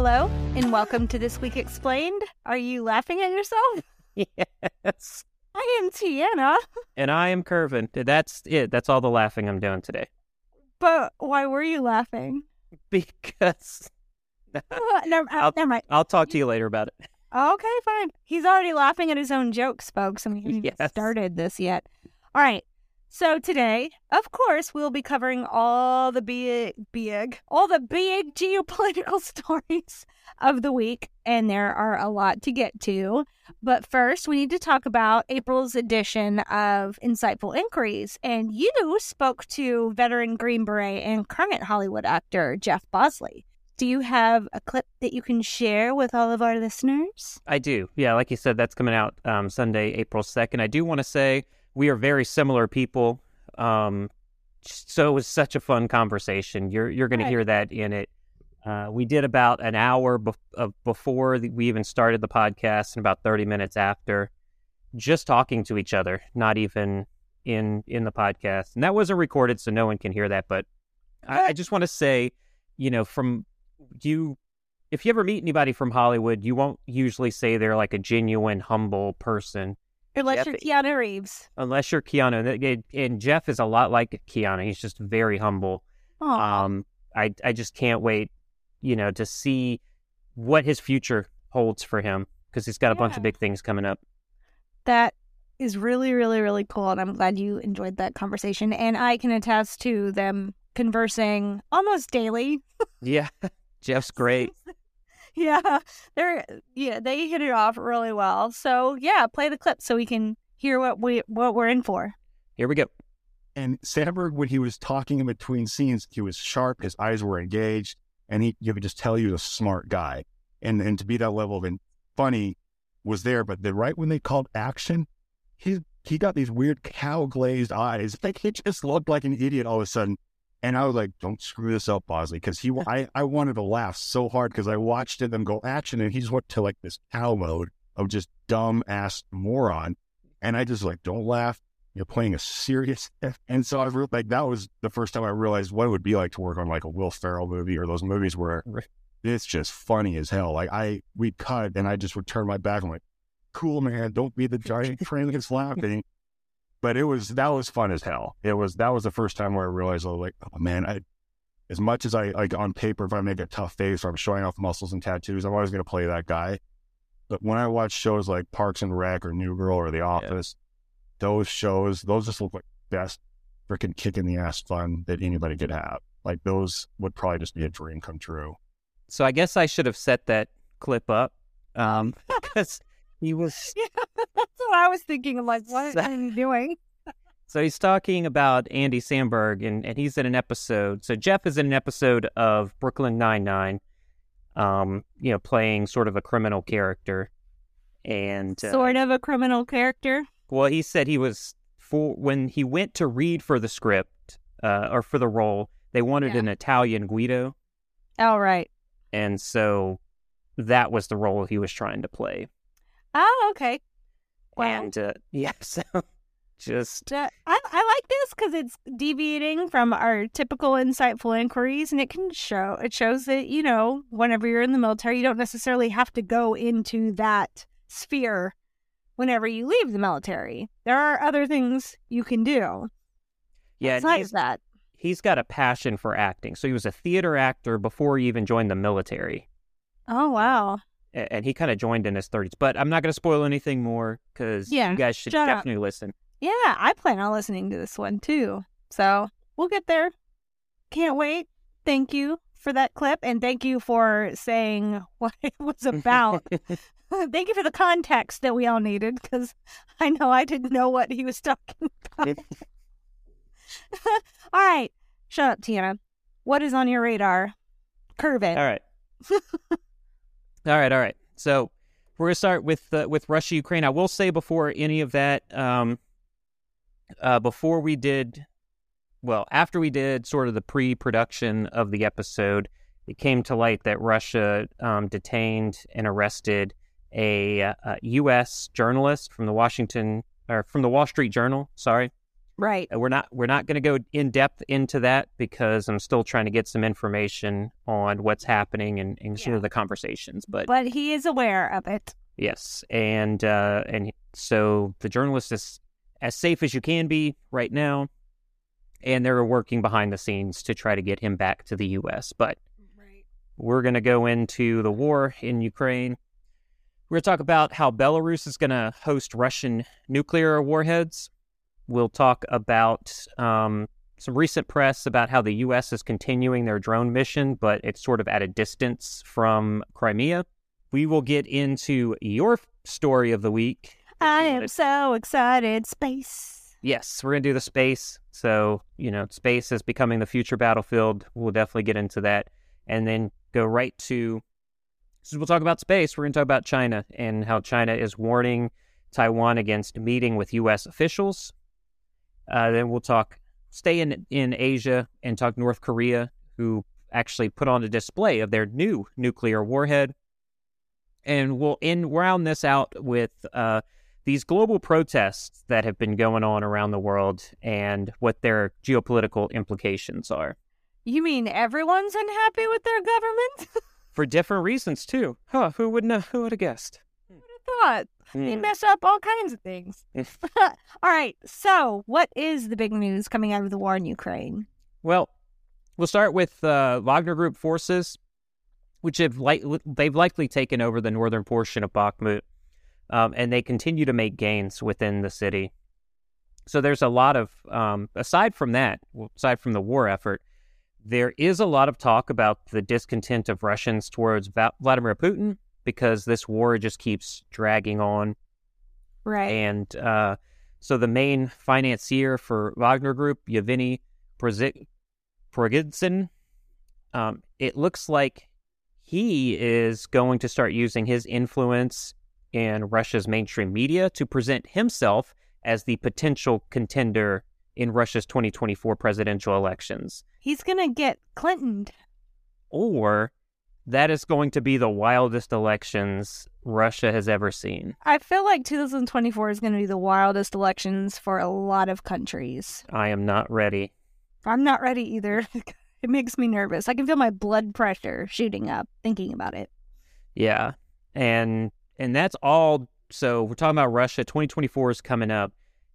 Hello, and welcome to This Week Explained. Are you laughing at yourself? Yes. I am Tiana, And I am Curvin. That's it. That's all the laughing I'm doing today. but why were you laughing? Because Uh, never, uh, I'll- never mind. I'll talk to you later about it. Okay, fine. He's already laughing at his own jokes, folks, and we haven't Yes. started this yet. All right. So today, of course, we'll be covering all the big, big, all the big geopolitical stories of the week, and there are a lot to get to. But first, we need to talk about April's edition of Insightful Inquiries. And you spoke to veteran Green Beret and current Hollywood actor Jeff Bosley. Do you have a clip that you can share with all of our listeners? I do. Yeah, like you said, that's coming out um, Sunday, April 2nd. I do want to say we are very similar people. Um, so it was such a fun conversation. You're you're going Right. to hear that in it. Uh, we did about an hour of before the, we even started the podcast, and about 30 minutes after, just talking to each other, not even in in the podcast. And that wasn't recorded, so no one can hear that. But I, I just want to say, you know, from you if you ever meet anybody from Hollywood, you won't usually say they're like a genuine, humble person, Unless Jeff- you're Keanu Reeves. unless you're Keanu. And- Jeff is a lot like Keanu. He's just very humble. Aw. Um, I I just can't wait, you know, to see what his future holds for him because he's got a bunch of big things coming up. that is really, really, really cool. And I'm glad you enjoyed that conversation. And I can attest to them conversing almost daily. Yeah, Jeff's great. yeah. They're yeah, they hit it off really well. So yeah, play the clip so we can hear what we what we're in for. Here we go. And Samberg, when he was talking in between scenes, he was sharp. His eyes were engaged, and he you could just tell he was a smart guy. And and to be that level of and funny was there, but then right when they called action, he he got these weird cow glazed eyes. Like he just looked like an idiot all of a sudden. And I was like, "Don't screw this up, Bosley," because he I I wanted to laugh so hard because I watched them go action, and he just went to like this cow mode of just dumb ass moron. And I just like, don't laugh you're playing a serious and so I was like that was the first time I realized what it would be like to work on like a Will Ferrell movie or those movies where it's just funny as hell. Like I we cut and I just would turn my back and like, cool man, don't be the giant train that's laughing. But it was that was fun as hell. It was that was the first time where I realized I was like, oh man, I as much as I like on paper, if I make a tough face or I'm showing off muscles and tattoos, I'm always gonna play that guy. But when I watch shows like Parks and Rec or New Girl or The Office, those shows, those just look like best freaking kick in the ass fun that anybody could have. Like those would probably just be a dream come true. So I guess I should have set that clip up um, because he was Yeah, that's what I was thinking. I'm like, what are you doing? So he's talking about Andy Samberg, and, and he's in an episode. So Jeff is in an episode of Brooklyn Nine Nine, um, you know, playing sort of a criminal character. And uh, Sort of a criminal character. well, he said he was for when he went to read for the script uh, or for the role, they wanted Yeah. an Italian Guido, All right. and so that was the role he was trying to play. Oh, okay. Wow. And uh, yeah, so just I, I like this because it's deviating from our typical insightful inquiries, and it can show it shows that you know whenever you're in the military, you don't necessarily have to go into that sphere. Whenever you leave the military, there are other things you can do. yeah, besides that. he's got a passion for acting. So he was a theater actor before he even joined the military. Oh wow! And he kind of joined in his 30s. But I'm not going to spoil anything more because Yeah, you guys should shut up. definitely listen. Yeah, I plan on listening to this one too. So we'll get there. Can't wait. Thank you for that clip, and thank you for saying what it was about. Thank you for the context that we all needed because I know I didn't know what he was talking about. all right. Shut up, Tiana. What is on your radar? Curve it. All right. All right. All right. So we're gonna start with uh, with Russia Ukraine. I will say before any of that, um, uh, before we did, well, after we did sort of the pre-production of the episode, it came to light that Russia um, detained and arrested a, a U.S. journalist from the Washington or from the Wall Street Journal. Sorry, Right. We're not we're not going to go in depth into that because I'm still trying to get some information on what's happening and, and sort of the conversations. But, But he is aware of it. yes, and uh, and so the journalist is as safe as you can be right now, and they're working behind the scenes to try to get him back to the U.S. But Right. we're going to go into the war in Ukraine. We're going to talk about how Belarus is going to host Russian nuclear warheads. We'll talk about um, some recent press about how the U.S. is continuing their drone mission, but it's sort of at a distance from Crimea. We will get into your story of the week. I am so excited. Space. Yes, we're going to do the space. So, you know, space is becoming the future battlefield. We'll definitely get into that. And then go right to, so we'll talk about space. We're going to talk about China and how China is warning Taiwan against meeting with U.S. officials. Uh, then we'll talk, stay in, in Asia and talk North Korea, who actually put on a display of their new nuclear warhead. And we'll end, round this out with uh, these global protests that have been going on around the world and what their geopolitical implications are You mean everyone's unhappy with their government? for different reasons too. Huh? Who would know? Who would have guessed? Thought they Hmm. mess up all kinds of things. all right. So, what is the big news coming out of the war in Ukraine? Well, we'll start with uh, Wagner Group forces, which have li- they've likely taken over the northern portion of Bakhmut, um, and they continue to make gains within the city. So there's a lot of um, aside from that, aside from the war effort, there is a lot of talk about the discontent of Russians towards Va- Vladimir Putin because this war just keeps dragging on Right. and uh, so the main financier for Wagner Group, Yevgeny Prozi- um, it looks like he is going to start using his influence in Russia's mainstream media to present himself as the potential contender in Russia's 2024 presidential elections. He's going to get Clintoned. Or that is going to be the wildest elections Russia has ever seen. I feel like 2024 is going to be the wildest elections for a lot of countries. I am not ready. I'm not ready either. it makes me nervous. I can feel my blood pressure shooting up thinking about it. Yeah. And and that's all so we're talking about Russia 2024 is coming up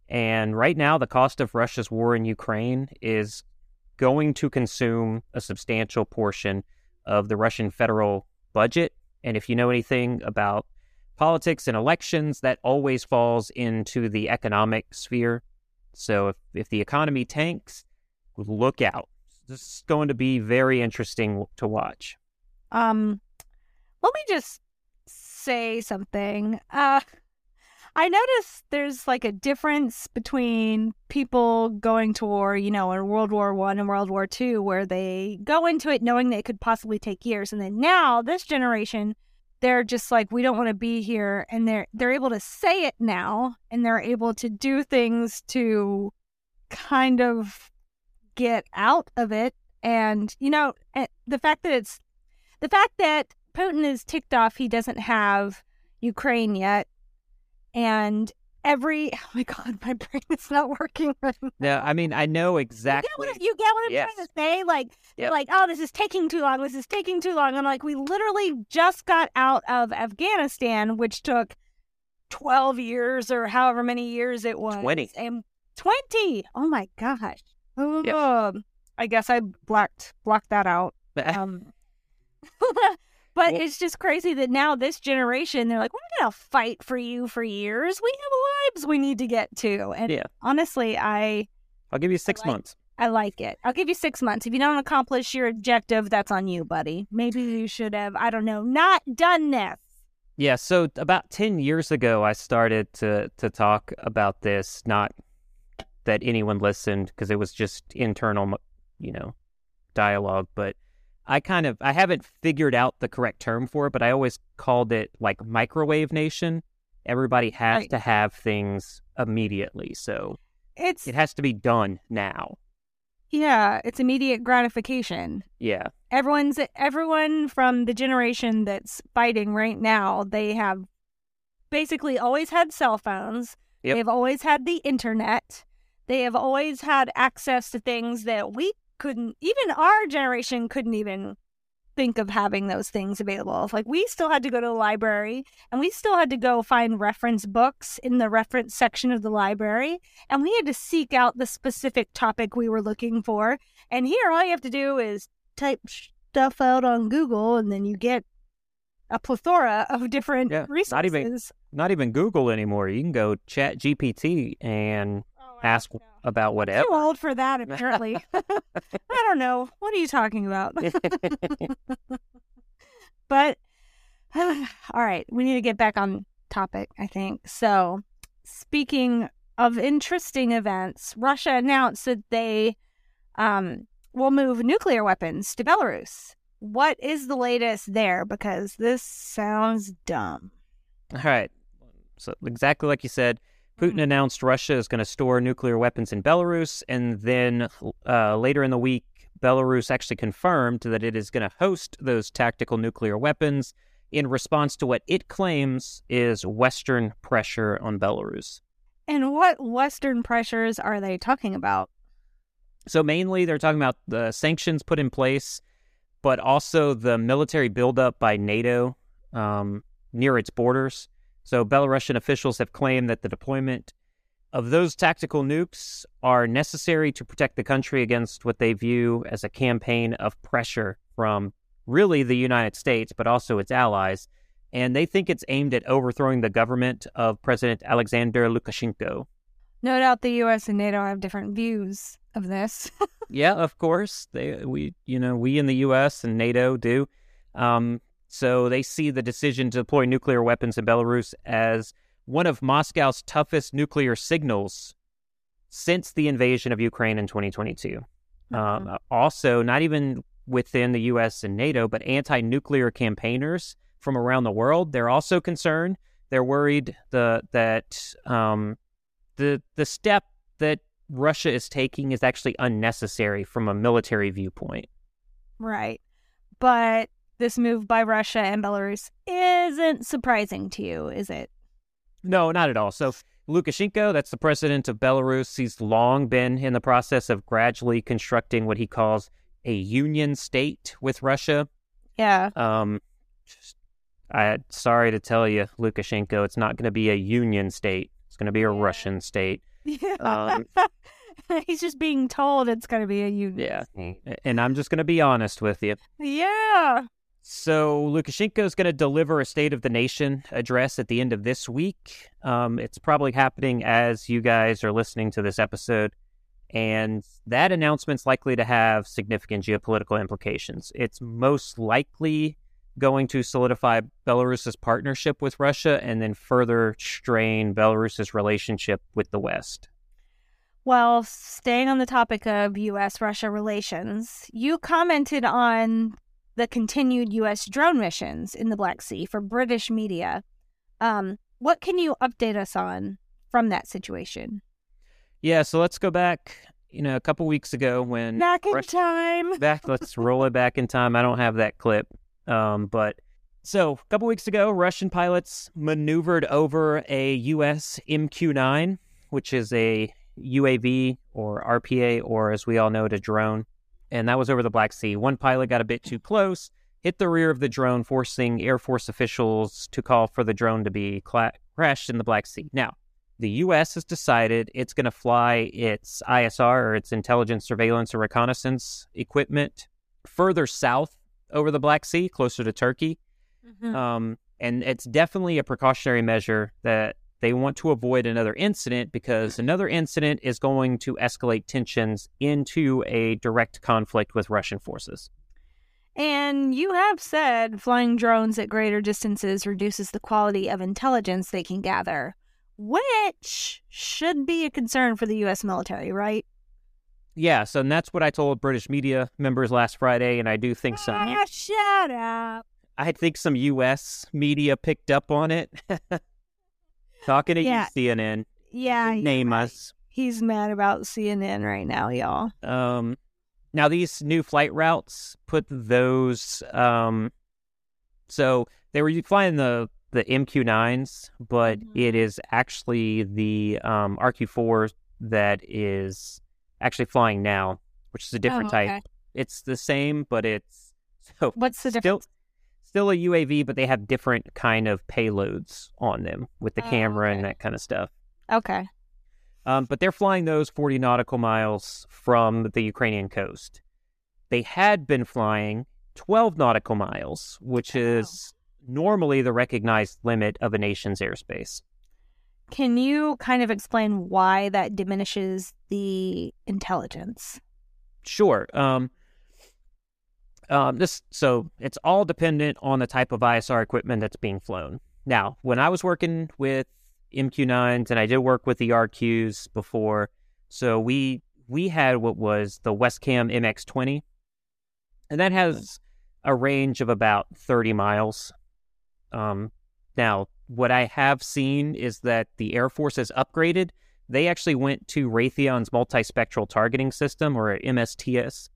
and right now the cost of Russia's war in Ukraine is going to consume a substantial portion of the Russian federal budget and if you know anything about politics and elections that always falls into the economic sphere. So if if the economy tanks, look out. This is going to be very interesting to watch. Um, let me just say something. Uh, I noticed there's like a difference between people going to war, you know, in World War One and World War Two, where they go into it knowing that it could possibly take years, and then now this generation, they're just like, we don't want to be here, and they're they're able to say it now, and they're able to do things to kind of get out of it, and you know, the fact that it's the fact that Putin is ticked off he doesn't have Ukraine yet, and every oh my god, my brain is not working right now. Yeah, I mean, I know You get exactly. what, you get what I'm Yes. trying to say? Like, Yep. like, oh, this is taking too long. This is taking too long. I'm like, we literally just got out of Afghanistan, which took twelve years or however many years it was. 20. and twenty. Oh my gosh. Yep. I guess I blocked blocked that out. Um, but Well- it's just crazy that now this generation, they're like, we're gonna fight for you for years. We have lives we need to get to. And Yeah. honestly, I I'll give you six like- months. I like it. I'll give you six months. If you don't accomplish your objective, that's on you, buddy. Maybe you should have, I don't know, not done this. Yeah, so about 10 years ago I started to to talk about this, not that anyone listened because it was just internal, you know, dialogue, but I kind of I haven't figured out the correct term for it, but I always called it like microwave nation. Everybody has Right. to have things immediately, so It's it has to be done now. yeah, it's immediate gratification. Yeah. Everyone's everyone from the generation that's fighting right now, they have basically always had cell phones. Yep. They've always had the internet. They have always had access to things that we couldn't even our generation couldn't even think of having those things available. Like we still had to go to the library and we still had to go find reference books in the reference section of the library and we had to seek out the specific topic we were looking for. And here all you have to do is type stuff out on Google and then you get a plethora of different Yeah, resources. not even- Not even Google anymore. You can go chat GPT and Oh, ask know. About whatever. Too old for that, apparently. I don't know. What are you talking about? but all right, we need to get back on topic, I think. So, speaking of interesting events, Russia announced that they um, will move nuclear weapons to Belarus. What is the latest there? Because this sounds dumb. All right. So exactly like you said, Putin announced Russia is going to store nuclear weapons in Belarus, and then uh, later in the week, Belarus actually confirmed that it is going to host those tactical nuclear weapons in response to what it claims is Western pressure on Belarus. And what Western pressures are they talking about? So mainly, they're talking about the sanctions put in place, but also the military buildup by NATO um, near its borders. So Belarusian officials have claimed that the deployment of those tactical nukes are necessary to protect the country against what they view as a campaign of pressure from really the United States, but also its allies. And they think it's aimed at overthrowing the government of President Alexander Lukashenko. No doubt the U.S. and NATO have different views of this. Yeah, of course. They we you know, we in the US and NATO do. Um so they see the decision to deploy nuclear weapons in Belarus as one of Moscow's toughest nuclear signals since the invasion of Ukraine in 2022. Um, also, not even within the US and NATO, but anti nuclear campaigners from around the world, they're also concerned. They're worried the, that um, the, the step that Russia is taking is actually unnecessary from a military viewpoint. right. But this move by Russia and Belarus isn't surprising to you, is it? No, not at all. So Lukashenko, that's the president of Belarus, he's long been in the process of gradually constructing what he calls a union state with Russia. Yeah. Um, just, I sorry to tell you, Lukashenko, it's not going to be a union state. It's going to be a Yeah. Russian state. Yeah. Um, He's just being told it's going to be a union. Yeah. state. And I'm just going to be honest with you. Yeah. So Lukashenko is going to deliver a State of the Nation address at the end of this week. Um, it's probably happening as you guys are listening to this episode, and that announcement's likely to have significant geopolitical implications. It's most likely going to solidify Belarus's partnership with Russia and then further strain Belarus's relationship with the West. Well, staying on the topic of U.S. Russia relations, you commented on the continued U.S. drone missions in the Black Sea for British media. Um, what can you update us on from that situation? Yeah, so let's go back, you know, a couple weeks ago when Back in Rush- time. back. Let's roll it back in time. I don't have that clip, um, but so a couple weeks ago, Russian pilots maneuvered over a U.S. MQ-9, which is a UAV or RPA, or as we all know it, a drone, and that was over the Black Sea. One pilot got a bit too close, hit the rear of the drone, forcing Air Force officials to call for the drone to be cla- crashed in the Black Sea. Now, the U.S. has decided it's going to fly its ISR or its intelligence, surveillance, or reconnaissance equipment further south over the Black Sea, closer to Turkey. Mhm. Um, and it's definitely a precautionary measure that they want to avoid another incident because another incident is going to escalate tensions into a direct conflict with Russian forces. And you have said flying drones at greater distances reduces the quality of intelligence they can gather, which should be a concern for the U.S. military, right? Yeah, so and that's what I told British media members last Friday, and I do think some. Ah, shut up. I think some U.S. media picked up on it. Talking to Yeah. you, CNN. Yeah, Name us. He's mad about CNN right now, y'all. Um, now these new flight routes put those. Um, so they were flying the the MQ9s, but Mhm. it is actually the um, RQ4 that is actually flying now, which is a different Oh, type. It's the same, but it's so What's the still difference? Still a UAV, but they have different kind of payloads on them with the Oh, camera and that kind of stuff. Okay. Um, but they're flying those 40 nautical miles from the Ukrainian coast. They had been flying 12 nautical miles, which Oh. is normally the recognized limit of a nation's airspace. Can you kind of explain why that diminishes the intelligence? Sure. Um, um, this so it's all dependent on the type of ISR equipment that's being flown. Now, when I was working with MQ9s and I did work with the RQs before, so we we had what was the Wescam MX20, and that has a range of about 30 miles. Um, now, what I have seen is that the Air Force has upgraded. They actually went to Raytheon's multispectral targeting system, or MSTS.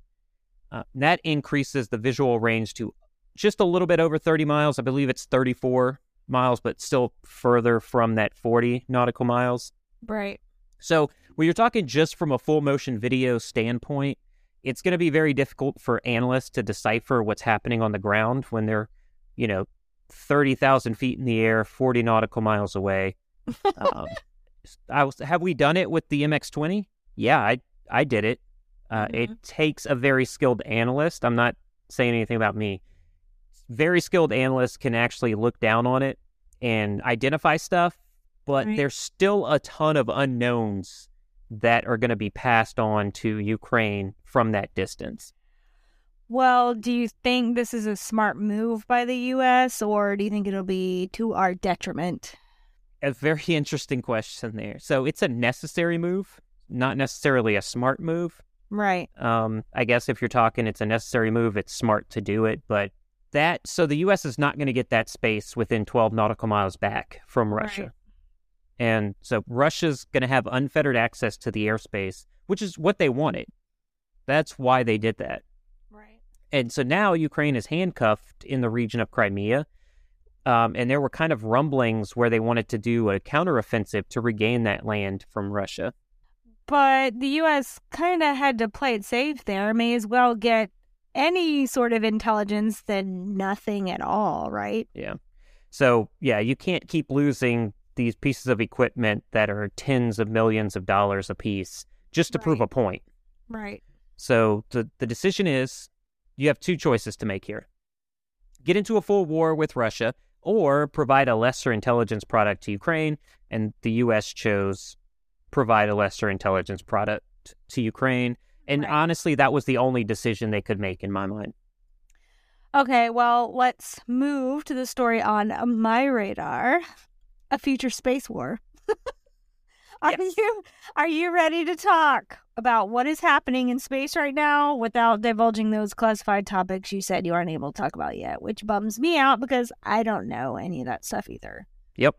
Uh, that increases the visual range to just a little bit over 30 miles. I believe it's 34 miles, but still further from that 40 nautical miles. Right. So when you're talking just from a full motion video standpoint, it's going to be very difficult for analysts to decipher what's happening on the ground when they're, you know, 30,000 feet in the air, 40 nautical miles away. um, I was, have we done it with the MX20? Yeah, I, I did it. Uh, It takes a very skilled analyst. I'm not saying anything about me. Very skilled analysts can actually look down on it and identify stuff, but Right. there's still a ton of unknowns that are going to be passed on to Ukraine from that distance. Well, do you think this is a smart move by the U.S., or do you think it'll be to our detriment? A very interesting question there. So it's a necessary move, not necessarily a smart move. Right. Um, I guess if you're talking, it's a necessary move. It's smart to do it, but that so the U.S. is not going to get that space within 12 nautical miles back from Russia, Right. and so Russia's going to have unfettered access to the airspace, which is what they wanted. That's why they did that, Right. and so now Ukraine is handcuffed in the region of Crimea. Um, and there were kind of rumblings where they wanted to do a counteroffensive to regain that land from Russia. But the U.S. kind of had to play it safe there. May as well get any sort of intelligence than nothing at all, right? Yeah. So, yeah, you can't keep losing these pieces of equipment that are tens of millions of dollars a piece just to prove a point. Right. So, the, the decision is you have two choices to make here get into a full war with Russia or provide a lesser intelligence product to Ukraine. And the U.S. chose provide a lesser intelligence product to Ukraine. And Right. honestly, that was the only decision they could make in my mind. Okay, well, let's move to the story on my radar a future space war. are Yes. you are you ready to talk about what is happening in space right now without divulging those classified topics you said you aren't able to talk about yet, which bums me out because I don't know any of that stuff either. Yep.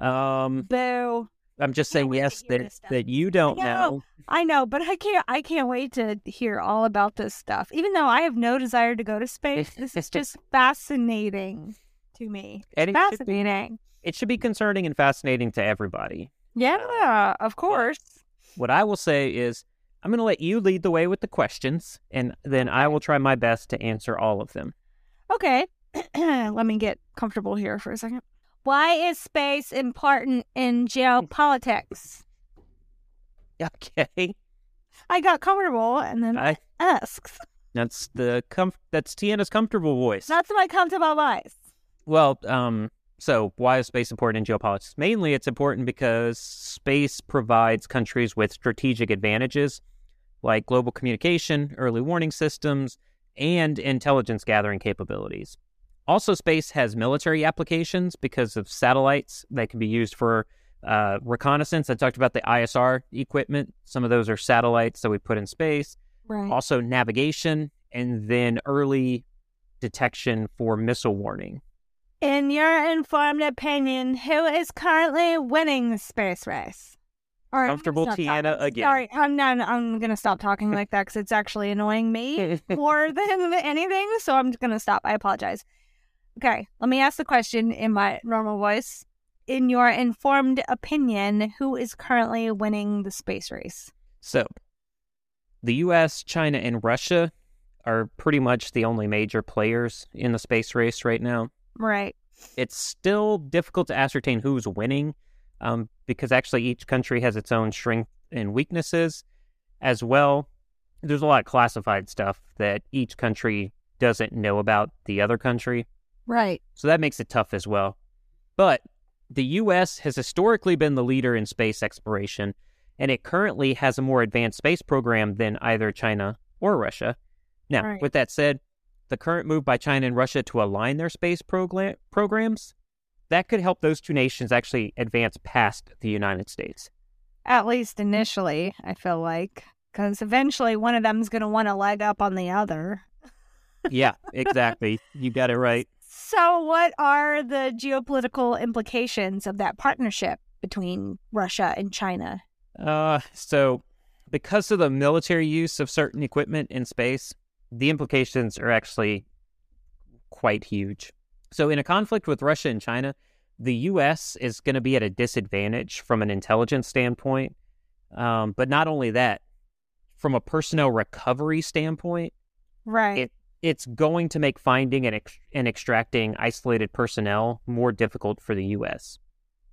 Um, Boo. I'm just saying yes that that you don't know. know. I know, but I can't I can't wait to hear all about this stuff. Even though I have no desire to go to space, this is just fascinating to me. And it should, be, Fascinating. it should be concerning and fascinating to everybody. Yeah, of course. What I will say is I'm going to let you lead the way with the questions, and then I will try my best to answer all of them. Okay. Let me get comfortable here for a second. Why is space important in geopolitics? Okay, I got comfortable and then I, asks. that's the com- that's Tiana's comfortable voice. That's my comfortable voice. Well, um, so why is space important in geopolitics? Mainly, it's important because space provides countries with strategic advantages like global communication, early warning systems, and intelligence gathering capabilities. Also, space has military applications because of satellites that can be used for uh, reconnaissance. I talked about the ISR equipment. Some of those are satellites that we put in space. Right. Also, navigation and then early detection for missile warning. In your informed opinion, who is currently winning the space race? I'm Comfortable Tiana talking. again. Sorry, I'm not. I'm gonna stop talking like that because it's actually annoying me more than anything. So I'm just gonna stop. I apologize. Okay, let me ask the question in my normal voice. In your informed opinion, who is currently winning the space race? So, the US, China, and Russia are pretty much the only major players in the space race right now. Right. It's still difficult to ascertain who's winning um, because actually each country has its own strengths and weaknesses as well. There's a lot of classified stuff that each country doesn't know about the other country. Right. So that makes it tough as well. But the US has historically been the leader in space exploration, and it currently has a more advanced space program than either China or Russia. Now, Right. with that said, the current move by China and Russia to align their space program- programs, that could help those two nations actually advance past the United States. At least initially, I feel like, because eventually one of them's gonna want a leg up on the other. Yeah, exactly. you got it right. So, what are the geopolitical implications of that partnership between Russia and China? Uh, so because of the military use of certain equipment in space, the implications are actually quite huge. So in a conflict with Russia and China, the U.S. is going to be at a disadvantage from an intelligence standpoint. Um, but not only that, from a personnel recovery standpoint, Right. It- it's going to make finding and, ex- and extracting isolated personnel more difficult for the U.S.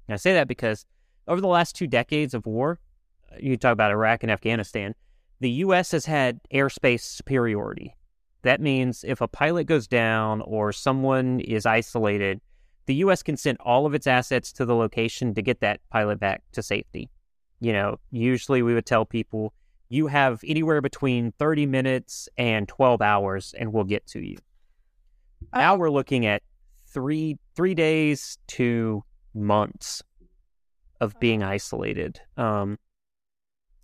And I say that because over the last two decades of war, you talk about Iraq and Afghanistan, the U.S. has had airspace superiority. That means if a pilot goes down or someone is isolated, the U.S. can send all of its assets to the location to get that pilot back to safety. You know, usually we would tell people, you have anywhere between 30 minutes and 12 hours and we'll get to you. Now we're looking at three three days to months of being isolated. Um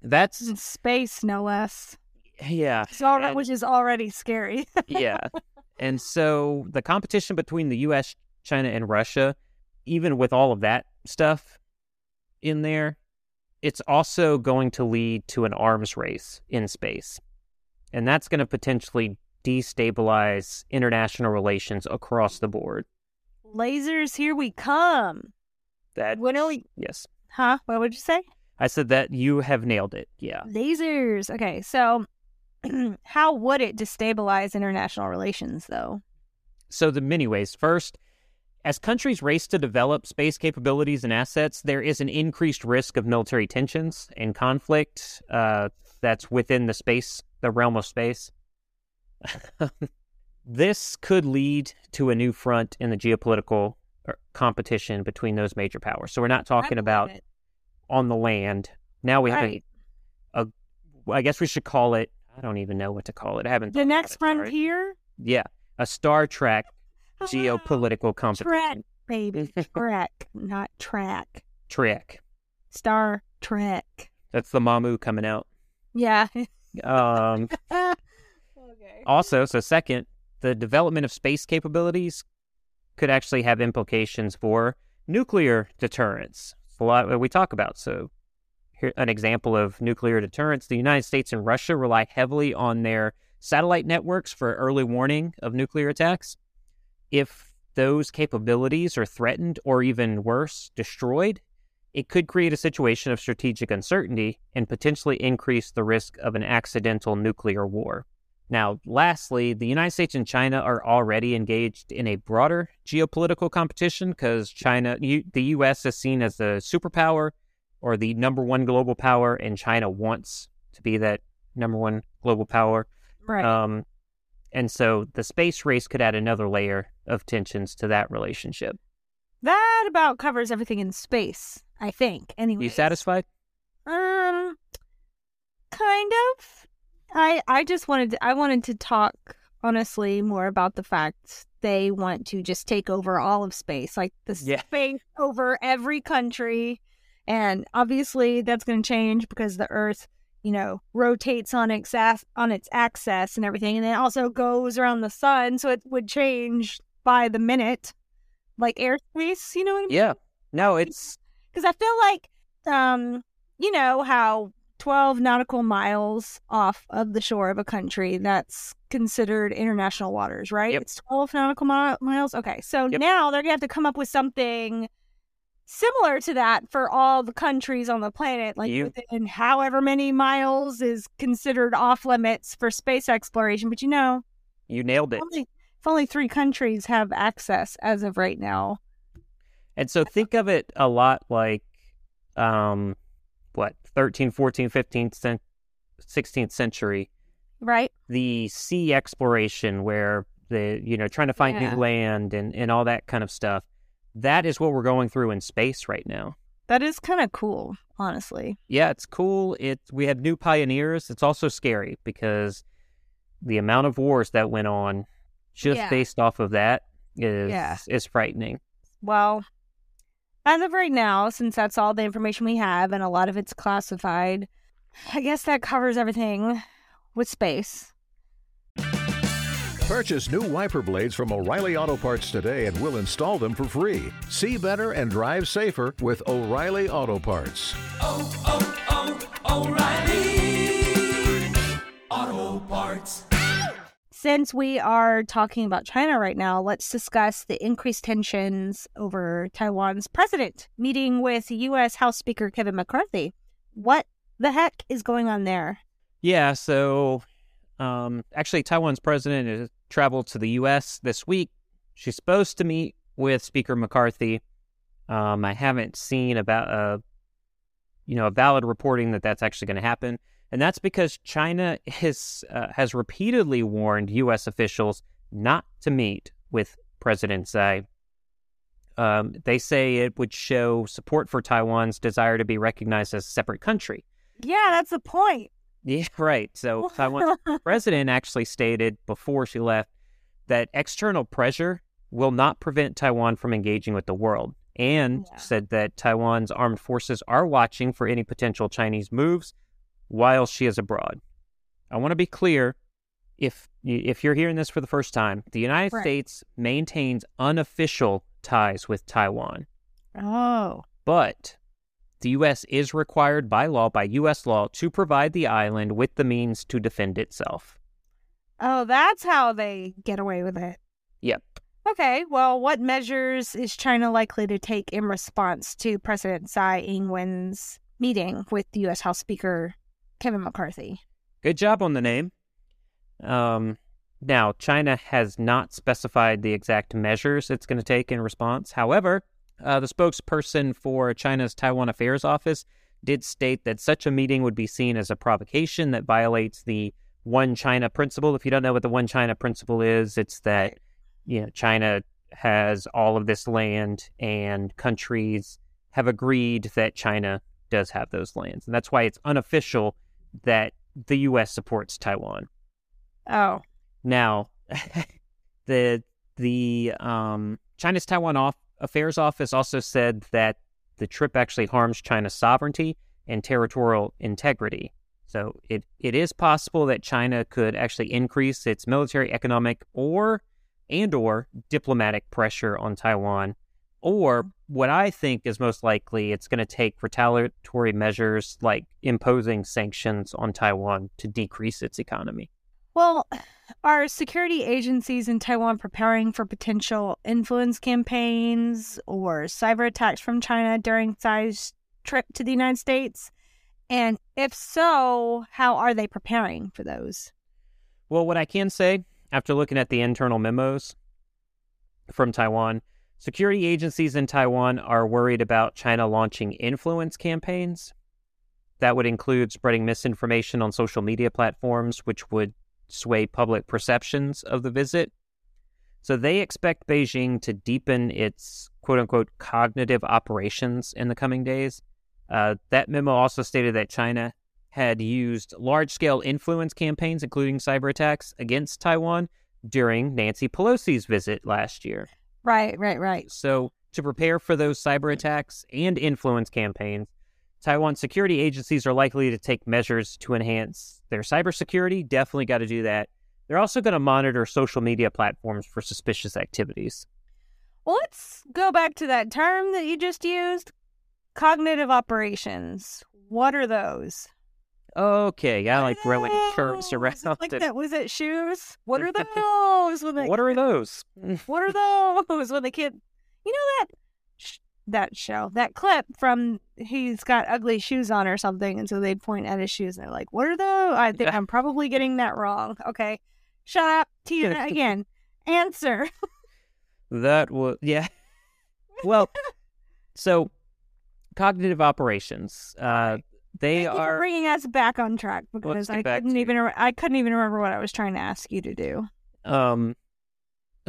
that's space, no less. yeah. So, and- which is already scary. yeah. And so the competition between the US, China, and Russia, even with all of that stuff in there, it's also going to lead to an arms race in space. And that's going to potentially destabilize international relations across the board. Lasers, here we come. That When are we? yes. Huh? What would you say? I said that you have nailed it. Yeah. Lasers. Okay, so how would it destabilize international relations, though? So the many ways. First, as countries race to develop space capabilities and assets, there is an increased risk of military tensions and conflict uh, that's within the space, the realm of space. this could lead to a new front in the geopolitical uh, competition between those major powers. So we're not talking about it. on the land. Now we have Right. a, a, I guess we should call it. I don't even know what to call it. I haven't. The next it, frontier? Yeah, a Star Trek geopolitical Trek, competition. baby. Trek, not track. Trek. Star Trek. That's the Mamu coming out. Yeah. Um, okay. also, so second, the development of space capabilities could actually have implications for nuclear deterrence. It's a lot that we talk about. So, here an example of nuclear deterrence: the United States and Russia rely heavily on their satellite networks for early warning of nuclear attacks. If those capabilities are threatened, or even worse, destroyed, it could create a situation of strategic uncertainty and potentially increase the risk of an accidental nuclear war. Now, lastly, the United States and China are already engaged in a broader geopolitical competition because China, U, the U.S. is seen as the superpower or the number one global power, and China wants to be that number one global power. Right. Um, and so the space race could add another layer of tensions to that relationship. that about covers everything in space, I think. Anyway. You satisfied? Um, kind of. I I just wanted to, I wanted to talk honestly more about the fact they want to just take over all of space, like the Yeah. space over every country. And obviously, that's going to change because the Earth, you know, rotates on its on its axis and everything, and it also goes around the sun, so it would change by the minute, like airspace. You know what I mean? Yeah. No, it's because I feel like, um, you know how twelve nautical miles off of the shore of a country that's considered international waters, right? Yep. It's twelve nautical mi- miles. Okay, so Yep. now they're gonna have to come up with something similar to that for all the countries on the planet, like You- within however many miles is considered off limits for space exploration. But you know, you nailed it. only, only three countries have access as of right now. And so think of it a lot like um what 13, 14, 15th, 16th century Right? the sea exploration where the you know trying to find Yeah. new land and and all that kind of stuff. That is what we're going through in space right now. That is kind of cool, honestly. Yeah, it's cool. It we have new pioneers. It's also scary because the amount of wars that went on just Yeah. based off of that is Yeah. is frightening. Well, as of right now, since that's all the information we have and a lot of it's classified, I guess that covers everything with space. Purchase new wiper blades from O'Reilly Auto Parts today and we'll install them for free. See better and drive safer with O'Reilly Auto Parts. Oh, oh, oh, O'Reilly Auto Parts. Since we are talking about China right now, let's discuss the increased tensions over Taiwan's president meeting with U.S. House Speaker Kevin McCarthy. What the heck is going on there? Yeah, so um, actually, Taiwan's president has traveled to the U.S. this week. She's supposed to meet with Speaker McCarthy. Um, I haven't seen about uh, you know, a valid reporting that that's actually going to happen, and that's because China has uh, has repeatedly warned U.S. officials not to meet with President Tsai. Um, they say it would show support for Taiwan's desire to be recognized as a separate country. Yeah, that's the point. Yeah, right. So Taiwan's president actually stated before she left that external pressure will not prevent Taiwan from engaging with the world, and Yeah. said that Taiwan's armed forces are watching for any potential Chinese moves while she is abroad. I want to be clear. If if you're hearing this for the first time, the United Right. States maintains unofficial ties with Taiwan, oh, but the U.S. is required by law, by U.S. law, to provide the island with the means to defend itself. oh, that's how they get away with it. Yep. Okay, well, what measures is China likely to take in response to President Tsai Ing-wen's meeting with the U.S. House Speaker Kevin McCarthy? Good job on the name. Um, now, China has not specified the exact measures it's going to take in response. However, uh, the spokesperson for China's Taiwan Affairs Office did state that such a meeting would be seen as a provocation that violates the One China principle. If you don't know what the One China principle is, it's that you know China has all of this land and countries have agreed that China does have those lands, and that's why it's unofficial that the U.S. supports Taiwan. Oh, Now, the the um, China's Taiwan off, Affairs Office also said that the trip actually harms China's sovereignty and territorial integrity. So it, it is possible that China could actually increase its military, economic, or and or diplomatic pressure on Taiwan. Or what I think is most likely, it's going to take retaliatory measures like imposing sanctions on Taiwan to decrease its economy. well, are security agencies in Taiwan preparing for potential influence campaigns or cyber attacks from China during Tsai's trip to the United States? And if so, how are they preparing for those? Well, what I can say after looking at the internal memos from Taiwan, security agencies in Taiwan are worried about China launching influence campaigns. That would include spreading misinformation on social media platforms, which would sway public perceptions of the visit. So they expect Beijing to deepen its quote unquote cognitive operations in the coming days. Uh, that memo also stated that China had used large scale influence campaigns, including cyber attacks, against Taiwan during Nancy Pelosi's visit last year. Right, right, right. So, to prepare for those cyber attacks and influence campaigns, Taiwan security agencies are likely to take measures to enhance their cybersecurity. Definitely got to do that. They're also going to monitor social media platforms for suspicious activities. Well, let's go back to that term that you just used cognitive operations. What are those? Okay, I like throwing terms around. Like that was it shoes? What are those? When they, What are those? what are those? When the kid, you know that that show, that clip from he's got ugly shoes on or something, and so they point at his shoes and they're like, "What are those?" I think I'm probably getting that wrong. Okay, shut up, Tina. Again, answer. That was yeah. Well, so cognitive operations. Uh, they are bringing us back on track because I couldn't even re- I couldn't even remember what I was trying to ask you to do. um.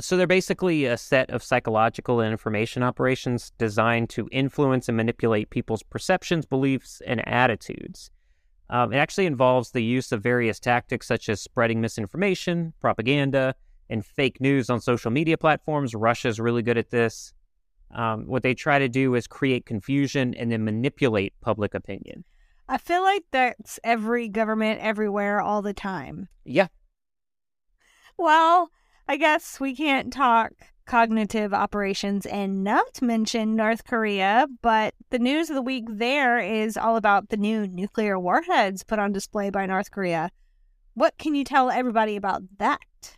So they're basically a set of psychological and information operations designed to influence and manipulate people's perceptions, beliefs, and attitudes. Um, it actually involves the use of various tactics such as spreading misinformation, propaganda, and fake news on social media platforms. Russia's really good at this. Um, what they try to do is create confusion and then manipulate public opinion. I feel like that's every government everywhere all the time. Yeah, Well, I guess we can't talk cognitive operations and not mention North Korea, but the news of the week there is all about the new nuclear warheads put on display by North Korea. What can you tell everybody about that?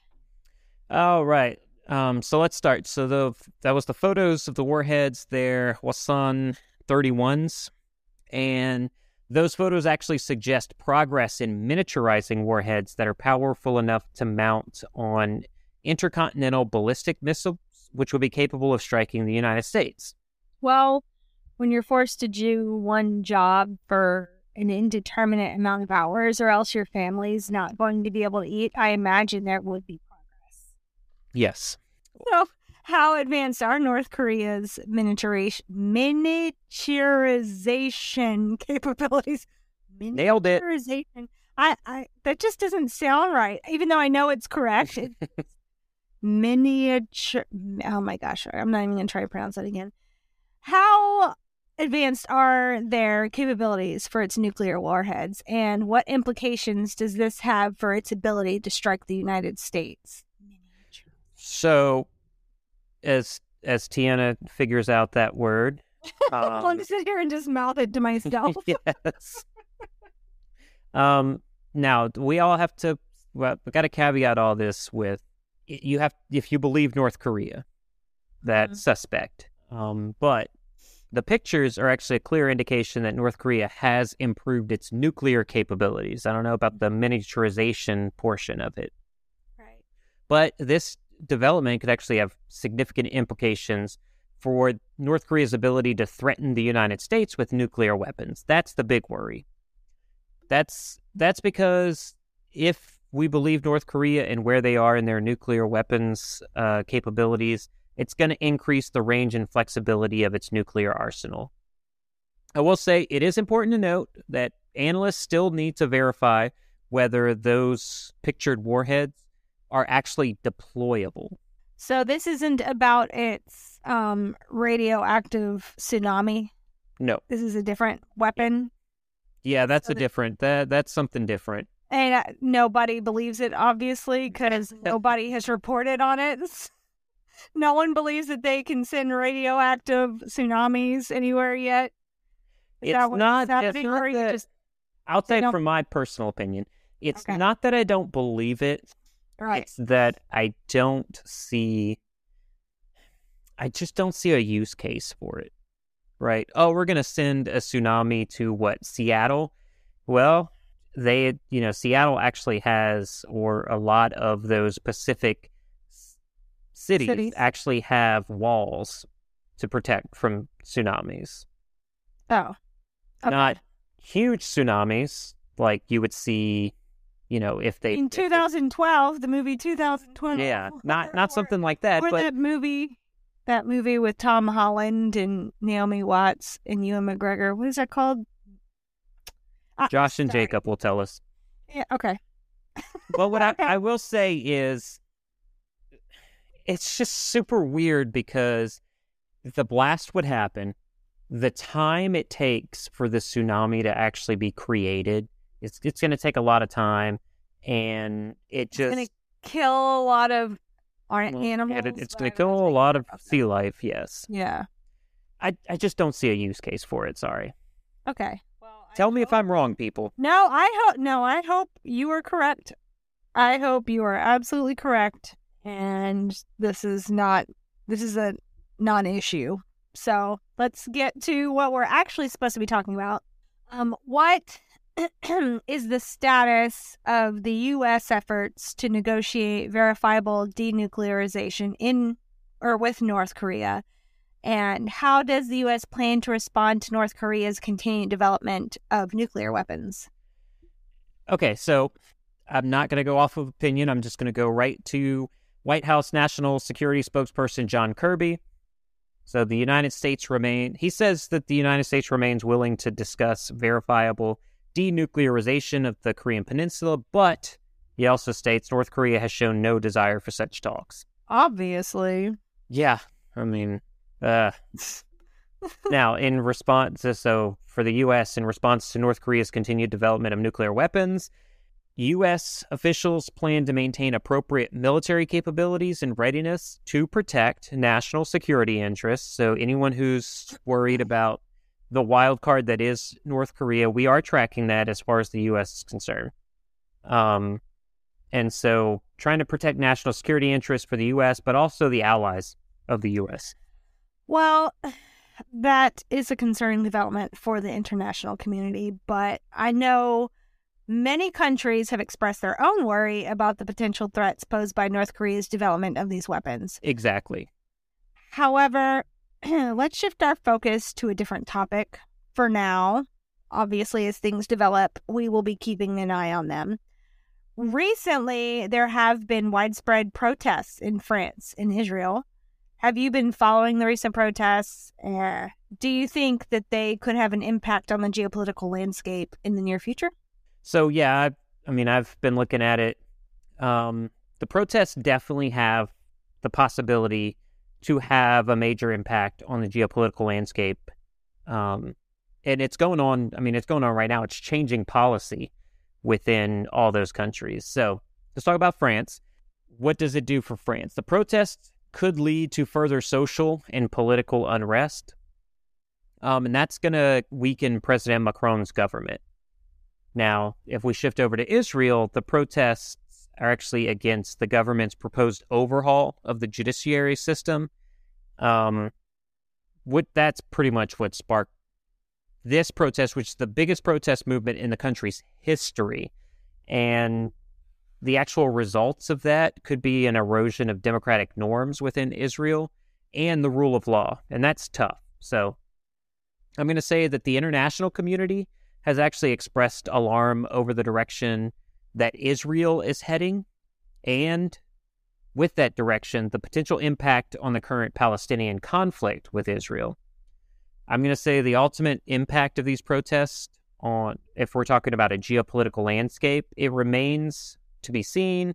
All right. Um, so let's start. So the that was the photos of the warheads. They're Hwasan 31s, and those photos actually suggest progress in miniaturizing warheads that are powerful enough to mount on intercontinental ballistic missiles, which would be capable of striking the United States. Well, when you're forced to do one job for an indeterminate amount of hours, or else your family's not going to be able to eat, I imagine there would be progress. Yes. So, how advanced are North Korea's miniaturization, miniaturization capabilities? Nailed it. Miniaturization. I, I, that just doesn't sound right, even though I know it's correct. It's miniature. Oh my gosh, I'm not even going to try to pronounce that again. How advanced are their capabilities for its nuclear warheads, and what implications does this have for its ability to strike the United States? So, as as Tiana figures out that word, I'm um, going to sit here and just mouth it to myself. yes. Um. Now we all have to. Well, we got to caveat all this with you have if you believe North Korea, that Mhm. suspect. Um. But the pictures are actually a clear indication that North Korea has improved its nuclear capabilities. I don't know about the miniaturization portion of it. Right. But this development could actually have significant implications for North Korea's ability to threaten the United States with nuclear weapons. That's the big worry. That's that's because if we believe North Korea and where they are in their nuclear weapons uh, capabilities, it's going to increase the range and flexibility of its nuclear arsenal. I will say it is important to note that analysts still need to verify whether those pictured warheads are actually deployable. So this isn't about its um, radioactive tsunami. No. This is a different weapon, Yeah, that's So a different that that's something different. and uh, nobody believes it, obviously, because nobody has reported on it. No one believes that they can send radioactive tsunamis anywhere yet. Is It's not- it's not that- just I'll say from my personal opinion, it's Okay. not that I don't believe it. Right? It's that I don't see I just don't see a use case for it. Right? Oh, we're going to send a tsunami to what? Seattle? Well, they, you know, Seattle actually has or a lot of those Pacific cities, Cities. actually have walls to protect from tsunamis. Oh, okay. Not huge tsunamis like you would see, you know, if they in if they- 2012, the movie 2012. yeah, not not Or- something like that, Or but that movie, that movie with Tom Holland and Naomi Watts and Ewan McGregor. What is that called? Ah, Josh and. Jacob will tell us. Yeah. Okay. Well, what I, I will say is it's just super weird because the blast would happen, the time it takes for the tsunami to actually be created, it's it's going to take a lot of time, and it It's just gonna kill a lot of aren't well, animals. it- it's going to kill a lot of sea that. life. Yes, Yeah. I I just don't see a use case for it. Sorry. Okay. Well, Tell me if I'm wrong, people. No, I hope no, I hope you are correct. I hope you are absolutely correct and this is not this is a non-issue. So, let's get to what we're actually supposed to be talking about. Um what is the status of the US efforts to negotiate verifiable denuclearization in or with North Korea? And how does the U.S. plan to respond to North Korea's continued development of nuclear weapons? Okay, so I'm not going to go off of opinion. I'm just going to go right to White House National Security spokesperson John Kirby. So the United States remain he says that the United States remains willing to discuss verifiable denuclearization of the Korean peninsula, but he also states North Korea has shown no desire for such talks. Obviously. Yeah, I mean, uh now in response so for the US in response to North Korea's continued development of nuclear weapons, U.S. officials plan to maintain appropriate military capabilities and readiness to protect national security interests. So, anyone who's worried about the wild card that is North Korea, we are tracking that as far as the U.S. is concerned. Um, and so, trying to protect national security interests for the U.S., but also the allies of the U.S. Well, that is a concerning development for the international community, but I know many countries have expressed their own worry about the potential threats posed by North Korea's development of these weapons. Exactly. However, let's shift our focus to a different topic for now. Obviously, as things develop, we will be keeping an eye on them. Recently, there have been widespread protests in France and Israel. Have you been following the recent protests? Uh, do you think that they could have an impact on the geopolitical landscape in the near future? So yeah, I, I mean, I've been looking at it. Um, the protests definitely have the possibility to have a major impact on the geopolitical landscape, um, and it's going on. I mean, it's going on right now. It's changing policy within all those countries. So let's talk about France. What does it do for France? The protests could lead to further social and political unrest, um, and that's going to weaken President Macron's government. Now, if we shift over to Israel, the protests are actually against the government's proposed overhaul of the judiciary system. Um, what that's pretty much what sparked this protest, which is the biggest protest movement in the country's history, and the actual results of that could be an erosion of democratic norms within Israel and the rule of law, and that's tough. So, I'm going to say that the international community has actually expressed alarm over the direction that Israel is heading, and with that direction, the potential impact on the current Palestinian conflict with Israel. I'm going to say the ultimate impact of these protests on, if we're talking about a geopolitical landscape, it remains to be seen.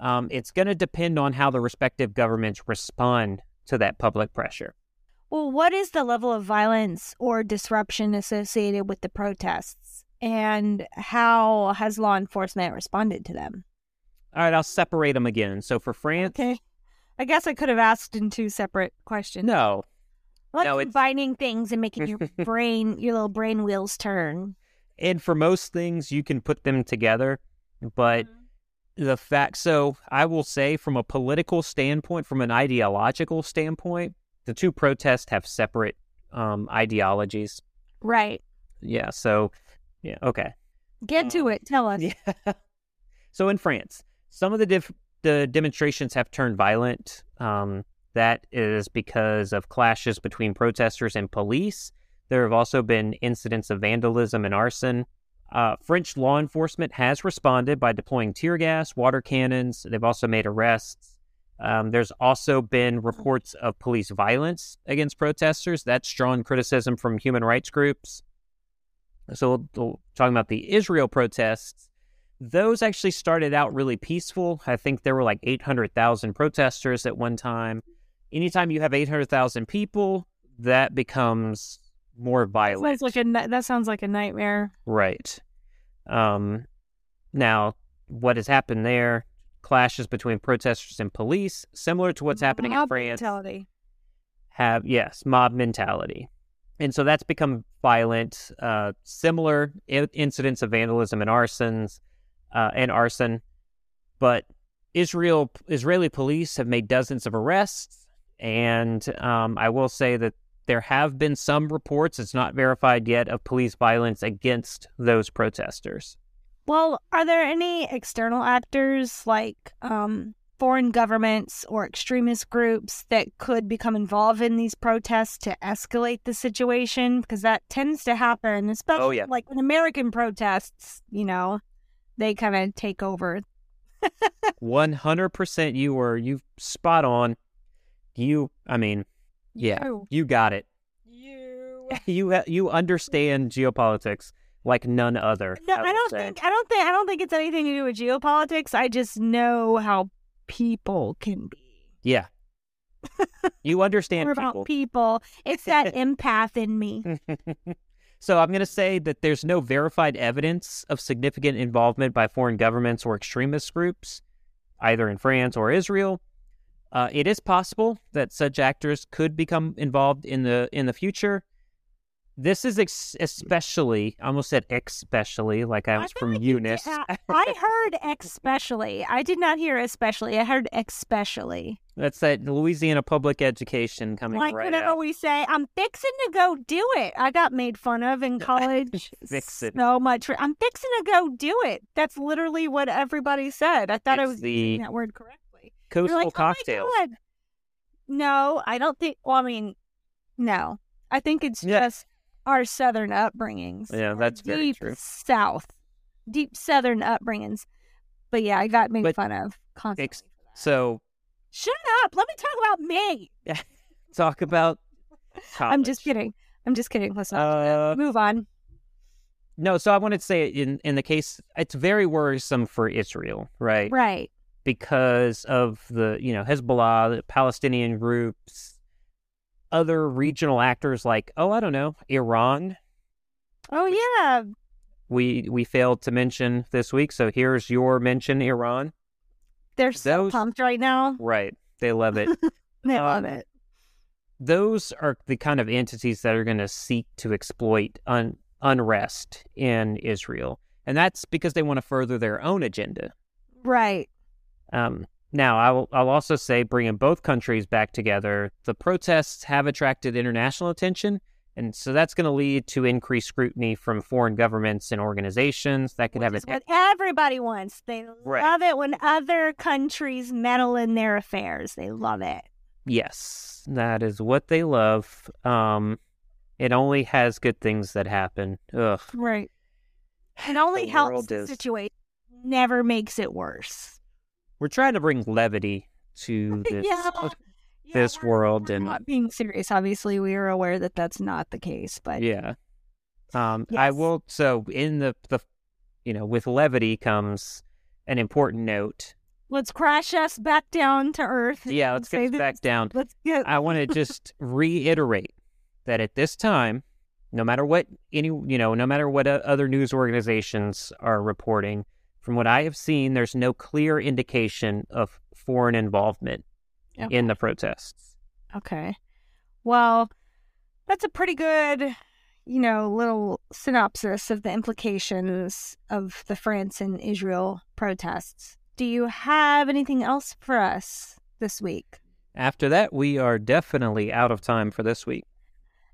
Um, it's going to depend on how the respective governments respond to that public pressure. Well, what is the level of violence or disruption associated with the protests? And how has law enforcement responded to them? All right, I'll separate them again. So for France, Okay. I guess I could have asked in two separate questions. no, like no, it's- combining things and making your brain, your little brain wheels turn. and for most things you can put them together but the fact so i will say from a political standpoint from an ideological standpoint the two protests have separate um, ideologies Right. yeah so yeah okay Get to it. Tell us. yeah so in france some of the diff- the demonstrations have turned violent um, that is because of clashes between protesters and police there have also been incidents of vandalism and arson Uh, French law enforcement has responded by deploying tear gas, water cannons. They've also made arrests. Um, there's also been reports of police violence against protesters. That's drawn criticism from human rights groups. So, we'll- we'll- talking about the Israel protests, those actually started out really peaceful. I think there were like 800,000 protesters at one time. Anytime you have 800,000 people, that becomes more violent. Sounds like a that sounds like a nightmare. Right. Um, now, what has happened there? Clashes between protesters and police, similar to what's happening in Mob France. mentality. Have yes, mob mentality, and so that's become violent. Uh, similar I- incidents of vandalism and arsons, uh, and arson, but Israel Israeli police have made dozens of arrests, and um, I will say that there have been some reports, it's not verified yet, of police violence against those protesters. Well, are there any external actors like um, foreign governments or extremist groups that could become involved in these protests to escalate the situation? Because that tends to happen, oh, especially Oh, yeah. like when American protests, you know, they kind of take over. One hundred percent, you were you spot on. You, I mean, yeah, You. you got it. You. You you understand geopolitics like none other. No, will I don't say. think I don't think I don't think it's anything to do with geopolitics. I just know how people can be. Yeah, you understand people. about people. It's that empath in me. so I'm going to say that there's no verified evidence of significant involvement by foreign governments or extremist groups, either in France or Israel. Uh, it is possible that such actors could become involved in the in the future. This is ex- especially, I almost said especially, like I I was feel from Eunice. did- I I heard especially. I did not hear especially. I heard especially. That's that Louisiana public education coming Like right whenever out. we say, "I'm fixing to go do it," I got made fun of in college. Fix it. So much. For, I'm fixing to go do it. That's literally what everybody said. I thought I was the using that word correctly. Coastal like, "Oh cocktails. God." No, I don't think. Well, I mean, no. I think it's Yeah. just our southern upbringings. Yeah, that's very deep true. South, deep southern upbringings. But yeah, I got made But fun of constantly. ex- So Shut up! Let me talk about me. talk about. I'm just college. kidding. I'm just kidding. Let's not do Uh, move on. No, so I wanted to say in in the case, it's very worrisome for Israel, right? Right. Because of the you know Hezbollah, the Palestinian groups, other regional actors like oh I don't know Iran. Oh yeah. We we failed to mention this week, so here's your mention Iran. They're so Those- pumped right now. Right, they love it. They Uh, love it. those are the kind of entities that are going to seek to exploit un- unrest in Israel. And that's because they want to further their own agenda. Right. Um, now, I will, I'll also say, bringing both countries back together, the protests have attracted international attention. And so that's going to lead to increased scrutiny from foreign governments and organizations that could Which have is what everybody wants. They Right. love it when other countries meddle in their affairs. They love it. Yes, that is what they love. Um, it only has good things that happen. Ugh. Right. It only The helps the is- situation. Never makes it worse. We're trying to bring levity to this. yeah. Yeah, this world we're and- not being serious. Obviously, we are aware that that's not the case, but Yeah. Um, I will. So in the the, you know, with levity comes an important note. let's crash us back down to earth. Yeah, let's get back down. Let's get. I want to just reiterate that at this time, no matter what any you know, no matter what uh, other news organizations are reporting, from what I have seen, there's no clear indication of foreign involvement Okay. in the protests. Okay. Well, that's a pretty good, you know, little synopsis of the implications of the France and Israel protests. Do you have anything else for us this week? After that, we are definitely out of time for this week.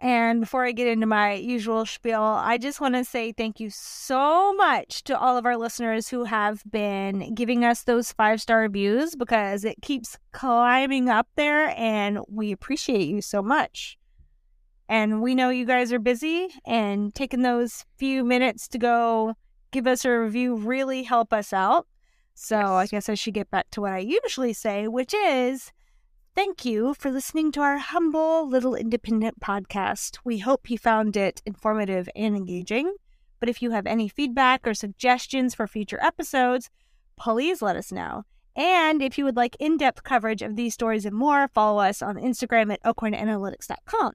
And before I get into my usual spiel, I just want to say thank you so much to all of our listeners who have been giving us those five star reviews because it keeps climbing up there and we appreciate you so much. And we know you guys are busy, and taking those few minutes to go give us a review really help us out. So I guess I should get back to what I usually say, which is thank you for listening to our humble little independent podcast. We hope you found it informative and engaging. But if you have any feedback or suggestions for future episodes, please let us know. And if you would like in depth coverage of these stories and more, follow us on Instagram at oakhornanalytics.com.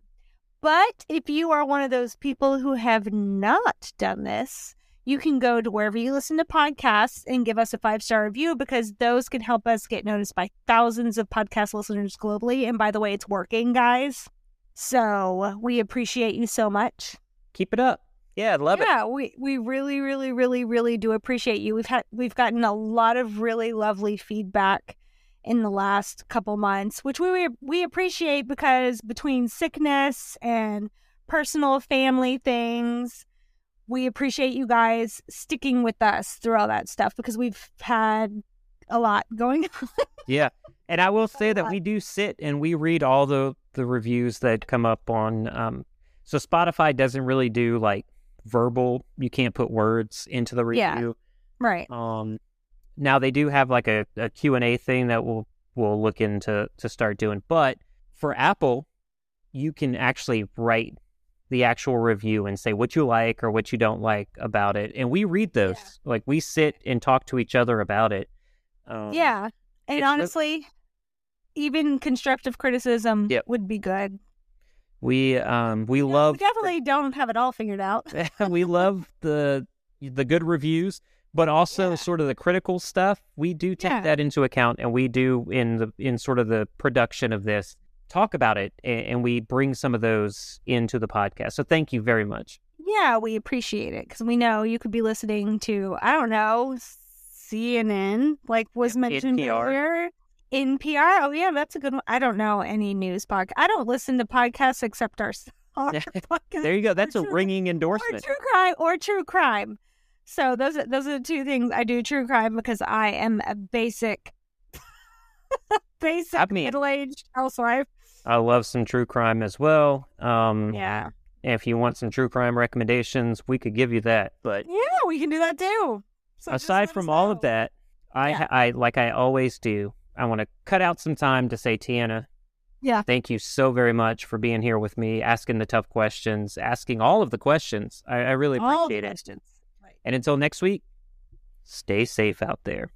But if you are one of those people who have not done this, you can go to wherever you listen to podcasts and give us a five star review because those can help us get noticed by thousands of podcast listeners globally. And by the way, it's working, guys. So we appreciate you so much. Keep it up. Yeah, I love it. yeah, we we really, really, really, really do appreciate you. We've had we've gotten a lot of really lovely feedback in the last couple months, which we we appreciate because between sickness and personal family things, we appreciate you guys sticking with us through all that stuff because we've had a lot going on. Yeah. And I will say that we do sit and we read all the the reviews that come up on um so Spotify doesn't really do like verbal you can't put words into the Yeah. review. right. Um now they do have like a, a Q&A thing that we'll we'll look into to start doing. But for Apple, you can actually write the actual review and say what you like or what you don't like about it. And we read those. Like we sit and talk to each other about it. Um, yeah. And honestly, even constructive criticism Yep. would be good. We um we Yeah, love we definitely don't have it all figured out. we love the the good reviews, but also Yeah. sort of the critical stuff. We do take Yeah. that into account, and we do in the in sort of the production of this talk about it, and, we bring some of those into the podcast. So thank you very much. Yeah, we appreciate it because we know you could be listening to, I don't know, CNN, like was mentioned NPR. earlier. NPR. Oh, yeah, that's a good one. I don't know any news podcast. I don't listen to podcasts except our, our podcast. There you go. That's a true- ringing or endorsement. true crime or true crime. So those are those are the two things I do true crime because I am a basic basic I mean- middle aged housewife. I love some true crime as well. Um, Yeah. if you want some true crime recommendations, we could give you that. But Yeah, we can do that too. So aside from all of that, I, Yeah. I like I always do. I want to cut out some time to say, Tiana, Yeah. thank you so very much for being here with me, asking the tough questions, asking all of the questions. I, I really All appreciate it. questions. Right. And until next week, stay safe out there.